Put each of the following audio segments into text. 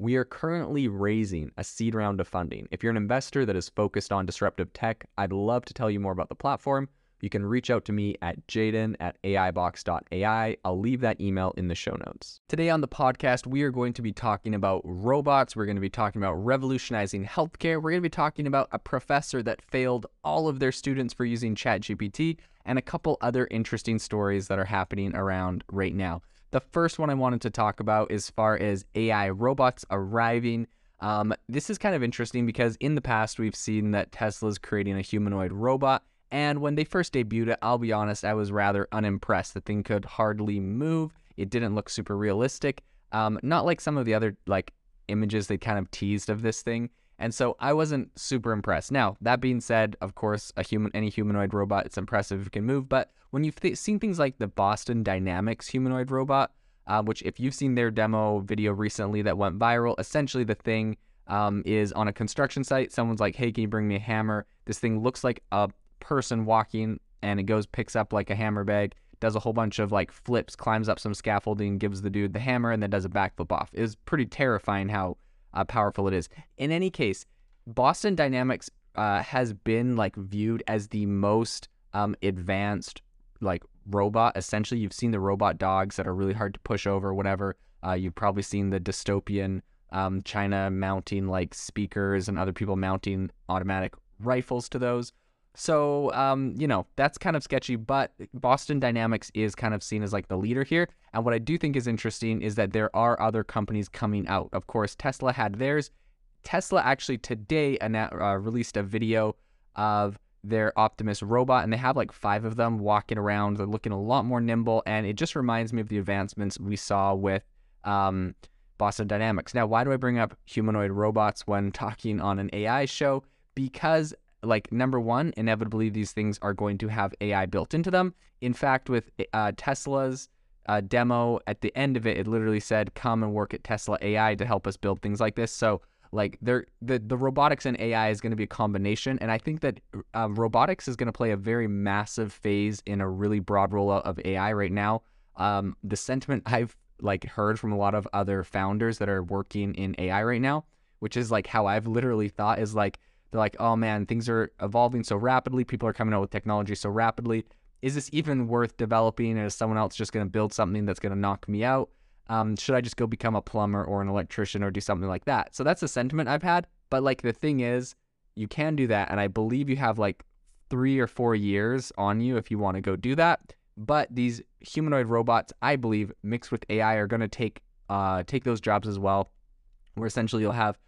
We are currently raising a seed round of funding. If you're an investor that is focused on disruptive tech, I'd love to tell you more about the platform. You can reach out to me at jaeden at aibox.ai. I'll leave that email in the show notes. Today on the podcast, we are going to be talking about robots. We're going to be talking about revolutionizing healthcare. We're going to be talking about a professor that failed all of their students for using ChatGPT and a couple other interesting stories that are happening around right now. The first one I wanted to talk about as far as AI robots arriving. Um, this is kind of interesting because in the past we've seen that Tesla's creating a humanoid robot. And when they first debuted it, I'll be honest, I was rather unimpressed. The thing could hardly move. It didn't look super realistic. Um, not like some of the other like images they kind of teased of this thing. And so I wasn't super impressed. Now, that being said, of course, a human any humanoid robot, it's impressive if it can move, but when you've th- seen things like the Boston Dynamics humanoid robot, uh, which if you've seen their demo video recently that went viral, essentially the thing um, is on a construction site. Someone's like, "Hey, can you bring me a hammer?" This thing looks like a person walking, and it goes picks up like a hammer bag, does a whole bunch of like flips, climbs up some scaffolding, gives the dude the hammer, and then does a backflip off. Is pretty terrifying how uh, powerful it is. In any case, Boston Dynamics uh, has been like viewed as the most um, advanced like robot. Essentially, you've seen the robot dogs that are really hard to push over, whatever. Uh, you've probably seen the dystopian um, China mounting like speakers and other people mounting automatic rifles to those. So, um, you know, that's kind of sketchy, but Boston Dynamics is kind of seen as like the leader here. And what I do think is interesting is that there are other companies coming out. Of course, Tesla had theirs. Tesla actually today uh, released a video of their Optimus robot, and they have like five of them walking around. They're looking a lot more nimble, and it just reminds me of the advancements we saw with um, Boston Dynamics. Now, why do I bring up humanoid robots when talking on an AI show? Because, like, number one, inevitably these things are going to have AI built into them. In fact, with uh, Tesla's uh, demo at the end of it, it literally said, "Come and work at Tesla AI to help us build things like this." So like they're the the robotics and AI is going to be a combination, and I think that um, robotics is going to play a very massive phase in a really broad rollout of AI right now. Um, the sentiment I've like heard from a lot of other founders that are working in AI right now, which is like how I've literally thought is like they're like, oh man, things are evolving so rapidly. People are coming out with technology so rapidly. Is this even worth developing? Is someone else just going to build something that's going to knock me out? Um, should I just go become a plumber or an electrician or do something like that? So that's a sentiment I've had. But like the thing is, you can do that, and I believe you have like three or four years on you if you want to go do that. But these humanoid robots, I believe, mixed with AI, are going to take uh, take those jobs as well. Where essentially you'll have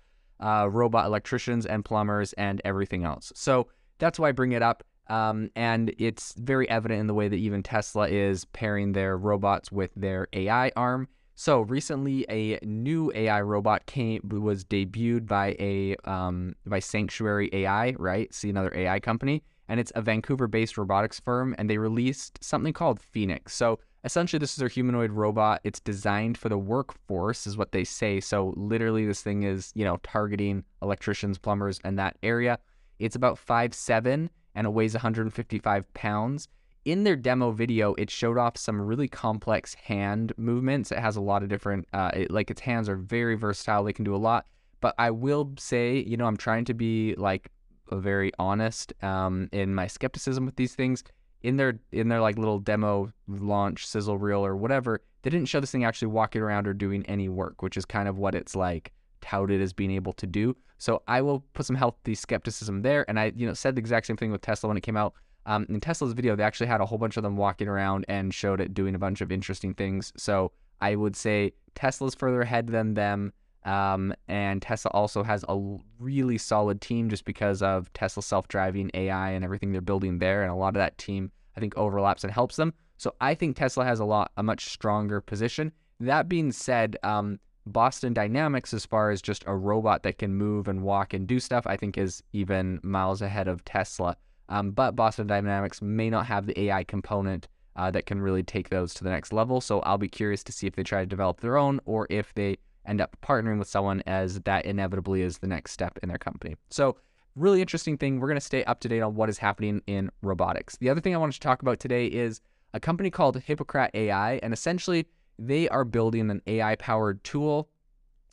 uh, robot electricians and plumbers and everything else. So that's why I bring it up. Um, and it's very evident in the way that even Tesla is pairing their robots with their AI arm. So recently, a new AI robot came was debuted by a um, by Sanctuary AI, right? See another AI company, and it's a Vancouver-based robotics firm, and they released something called Phoenix. So essentially, this is their humanoid robot. It's designed for the workforce, is what they say. So literally, this thing is you know targeting electricians, plumbers, and that area. It's about five seven and it weighs 155 pounds in their demo video, it showed off some really complex hand movements. It has a lot of different, uh, it, like its hands are very versatile. They can do a lot. But I will say, you know, I'm trying to be like very honest um, in my skepticism with these things. In their in their like little demo launch sizzle reel or whatever, they didn't show this thing actually walking around or doing any work, which is kind of what it's like touted as being able to do. So I will put some healthy skepticism there. And I, you know, said the exact same thing with Tesla when it came out. Um, in Tesla's video, they actually had a whole bunch of them walking around and showed it doing a bunch of interesting things. So I would say Tesla's further ahead than them. Um, and Tesla also has a really solid team just because of Tesla self driving AI and everything they're building there. And a lot of that team, I think, overlaps and helps them. So I think Tesla has a lot, a much stronger position. That being said, um, Boston Dynamics, as far as just a robot that can move and walk and do stuff, I think is even miles ahead of Tesla. Um, but Boston Dynamics may not have the AI component uh, that can really take those to the next level. So I'll be curious to see if they try to develop their own or if they end up partnering with someone as that inevitably is the next step in their company. So, really interesting thing. We're going to stay up to date on what is happening in robotics. The other thing I wanted to talk about today is a company called Hippocratic AI, and essentially they are building an AI powered tool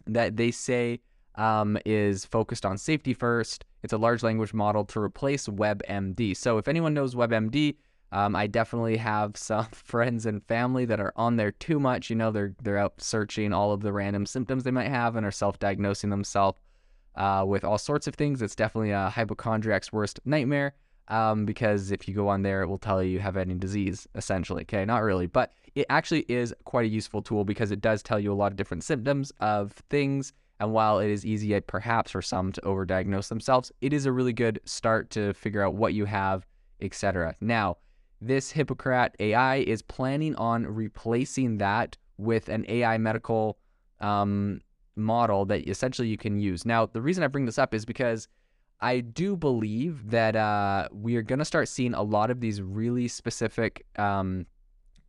that they say um, is focused on safety first. It's a large language model to replace WebMD. So, if anyone knows WebMD, um, I definitely have some friends and family that are on there too much. You know, they're they're out searching all of the random symptoms they might have and are self-diagnosing themselves uh, with all sorts of things. It's definitely a hypochondriac's worst nightmare um, because if you go on there, it will tell you you have any disease, essentially. Okay, not really, but it actually is quite a useful tool because it does tell you a lot of different symptoms of things. And while it is easy, perhaps for some to overdiagnose themselves, it is a really good start to figure out what you have, etc. Now, this Hippocratic AI is planning on replacing that with an AI medical um, model that essentially you can use. Now, the reason I bring this up is because I do believe that uh, we are going to start seeing a lot of these really specific um,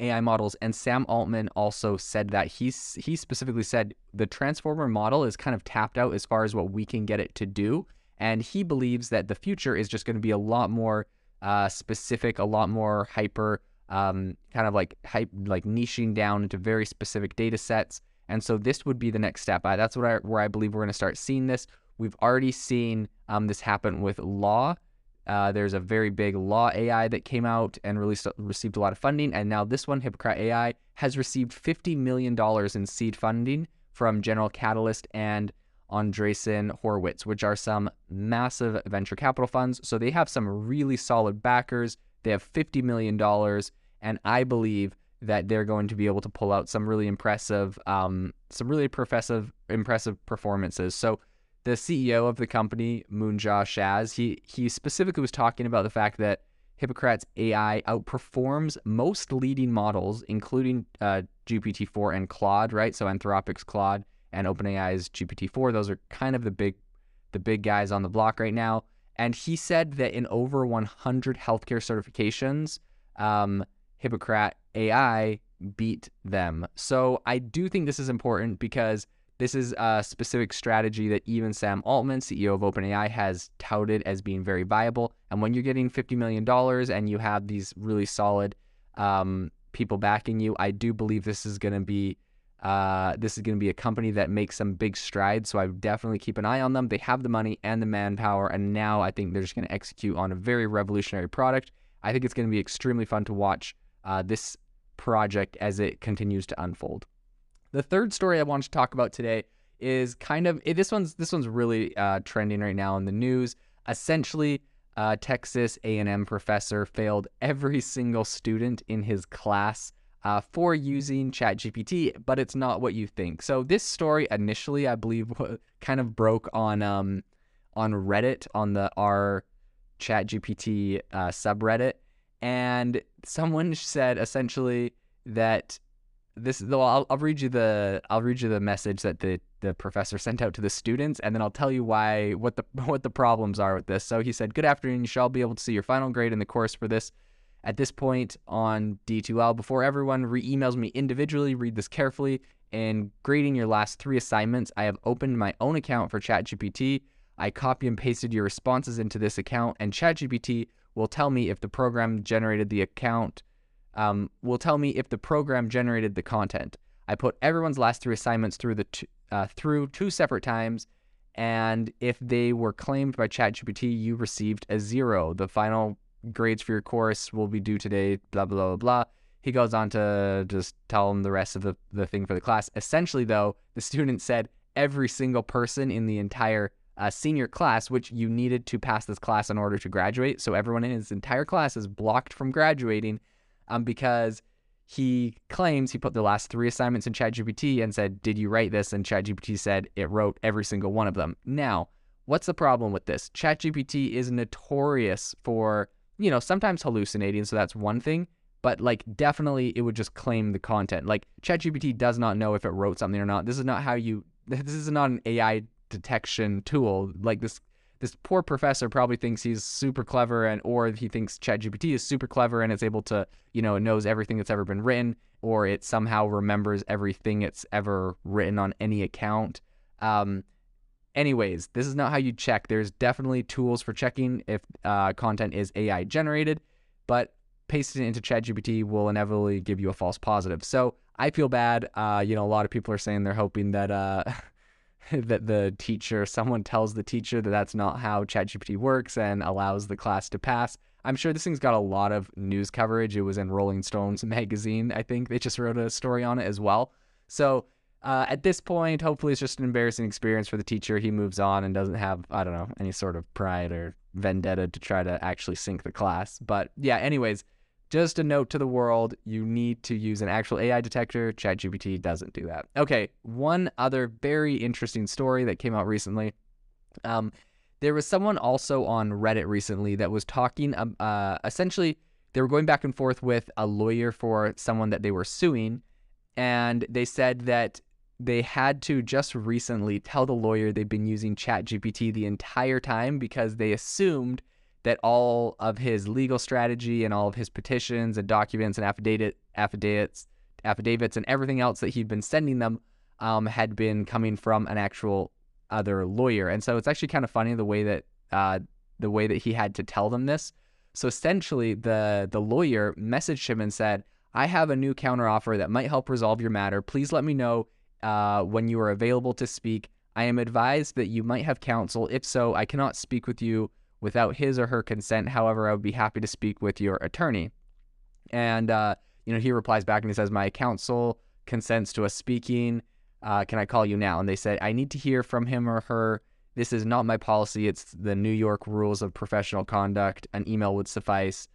AI models. And Sam Altman also said that he's he specifically said the transformer model is kind of tapped out as far as what we can get it to do. And he believes that the future is just going to be a lot more uh, specific, a lot more hyper, um, kind of like hype, like niching down into very specific data sets. And so this would be the next step. I, that's what I, where I believe we're going to start seeing this. We've already seen um, this happen with law. Uh, there's a very big law AI that came out and released, received a lot of funding. And now this one, Hippocratic AI, has received $50 million in seed funding from General Catalyst and Andreessen Horowitz, which are some massive venture capital funds. So they have some really solid backers. They have $50 million. And I believe that they're going to be able to pull out some really impressive, um, some really impressive, impressive performances. So the CEO of the company, Munjal Shah, he he specifically was talking about the fact that Hippocratic's AI outperforms most leading models, including uh, GPT-4 and Claude, right? So Anthropic's Claude and OpenAI's GPT-4. Those are kind of the big the big guys on the block right now. And he said that in over 100 healthcare certifications, um, Hippocratic AI beat them. So I do think this is important because this is a specific strategy that even Sam Altman, CEO of OpenAI, has touted as being very viable. And when you're getting $50 million and you have these really solid um, people backing you, I do believe this is going to be uh, this is going to be a company that makes some big strides, so I definitely keep an eye on them. They have the money and the manpower, and now I think they're just going to execute on a very revolutionary product. I think it's going to be extremely fun to watch uh, this project as it continues to unfold. The third story I want to talk about today is kind of this one's this one's really uh, trending right now in the news. Essentially, a Texas A&M professor failed every single student in his class uh, for using ChatGPT, but it's not what you think. So this story initially, I believe, kind of broke on um, on Reddit on the r ChatGPT uh, subreddit, and someone said essentially that this. Though I'll, I'll read you the I'll read you the message that the the professor sent out to the students, and then I'll tell you why what the what the problems are with this. So he said, "Good afternoon. You shall be able to see your final grade in the course for this." At this point on D2L, before everyone re emails me individually, read this carefully. In grading your last three assignments, I have opened my own account for ChatGPT. I copy and pasted your responses into this account, and ChatGPT will tell me if the program generated the account, um, will tell me if the program generated the content. I put everyone's last three assignments through the t- uh, through two separate times, and if they were claimed by ChatGPT, you received a zero. The final grades for your course will be due today, blah, blah, blah, blah. He goes on to just tell him the rest of the, the thing for the class. Essentially, though, the student said every single person in the entire uh, senior class, which you needed to pass this class in order to graduate. So everyone in his entire class is blocked from graduating um, because he claims he put the last three assignments in ChatGPT and said, Did you write this? And ChatGPT said it wrote every single one of them. Now, what's the problem with this? ChatGPT is notorious for, you know, sometimes hallucinating. So that's one thing. But like, definitely it would just claim the content. Like, ChatGPT does not know if it wrote something or not. This is not how you, this is not an AI detection tool. Like, this this poor professor probably thinks he's super clever and or he thinks ChatGPT is super clever and it's able to, you know, it knows everything that's ever been written or it somehow remembers everything it's ever written on any account. Um, anyways, this is not how you check. There's definitely tools for checking if uh, content is AI generated, but pasting it into ChatGPT will inevitably give you a false positive. So I feel bad. Uh, you know, a lot of people are saying they're hoping that uh, that the teacher, someone tells the teacher that that's not how ChatGPT works and allows the class to pass. I'm sure this thing's got a lot of news coverage. It was in Rolling Stones magazine, I think. They just wrote a story on it as well. So uh, at this point, hopefully it's just an embarrassing experience for the teacher. He moves on and doesn't have, I don't know, any sort of pride or vendetta to try to actually sink the class. But yeah, anyways, just a note to the world you need to use an actual AI detector. ChatGPT doesn't do that. Okay, one other very interesting story that came out recently. Um, there was someone also on Reddit recently that was talking, um, uh, essentially, they were going back and forth with a lawyer for someone that they were suing. And they said that they had to just recently tell the lawyer they've been using ChatGPT the entire time because they assumed that all of his legal strategy and all of his petitions and documents and affidavit, affidavits, affidavits and everything else that he'd been sending them um, had been coming from an actual other lawyer. And so it's actually kind of funny the way that uh, the way that he had to tell them this. So essentially, the the lawyer messaged him and said, "I have a new counteroffer that might help resolve your matter. Please let me know uh, when you are available to speak. I am advised that you might have counsel. If so, I cannot speak with you without his or her consent. However, I would be happy to speak with your attorney. And, uh, you know, he replies back and he says, My counsel consents to us speaking. Uh, can I call you now? And they said, I need to hear from him or her. This is not my policy. It's the New York rules of professional conduct. An email would suffice.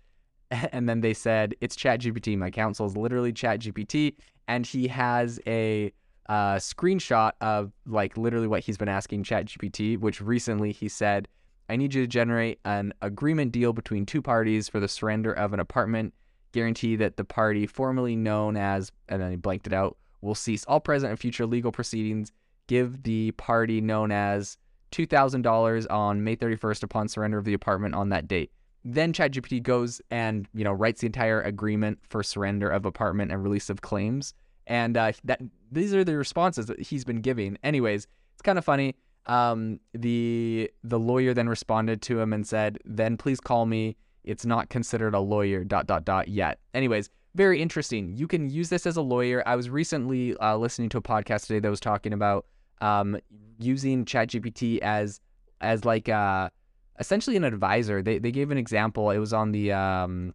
And then they said, It's ChatGPT. My counsel is literally ChatGPT. And he has a uh, screenshot of like literally what he's been asking ChatGPT, which recently he said, I need you to generate an agreement deal between two parties for the surrender of an apartment. Guarantee that the party formerly known as, and then he blanked it out, will cease all present and future legal proceedings. Give the party known as $2,000 on May 31st upon surrender of the apartment on that date. Then ChatGPT goes and you know writes the entire agreement for surrender of apartment and release of claims, and uh, that these are the responses that he's been giving. Anyways, it's kind of funny. Um, the the lawyer then responded to him and said, "Then please call me. It's not considered a lawyer." Dot dot dot yet. Anyways, very interesting. You can use this as a lawyer. I was recently uh, listening to a podcast today that was talking about um, using ChatGPT as as like uh, essentially an advisor. They they gave an example. It was on the um,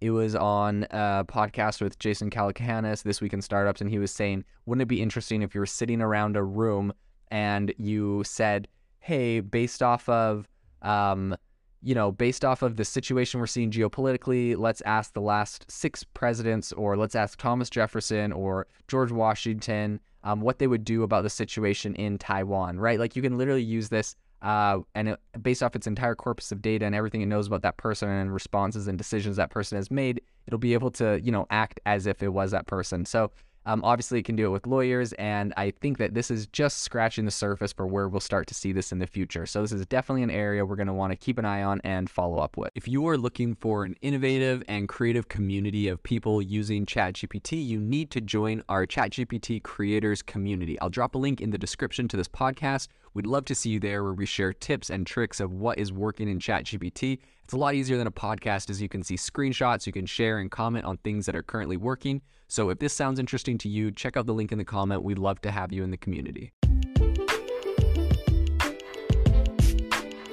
it was on a podcast with Jason Calacanis this week in startups, and he was saying, wouldn't it be interesting if you were sitting around a room and you said, hey, based off of, um, you know, based off of the situation we're seeing geopolitically, let's ask the last six presidents, or let's ask Thomas Jefferson or George Washington um, what they would do about the situation in Taiwan, right? Like you can literally use this uh, and it, based off its entire corpus of data and everything it knows about that person and responses and decisions that person has made, it'll be able to, you know, act as if it was that person. So um, obviously, it can do it with lawyers, and I think that this is just scratching the surface for where we'll start to see this in the future. So, this is definitely an area we're going to want to keep an eye on and follow up with. If you are looking for an innovative and creative community of people using ChatGPT, you need to join our ChatGPT creators community. I'll drop a link in the description to this podcast. We'd love to see you there where we share tips and tricks of what is working in ChatGPT. It's a lot easier than a podcast as you can see screenshots, you can share and comment on things that are currently working. So if this sounds interesting to you, check out the link in the comment. We'd love to have you in the community.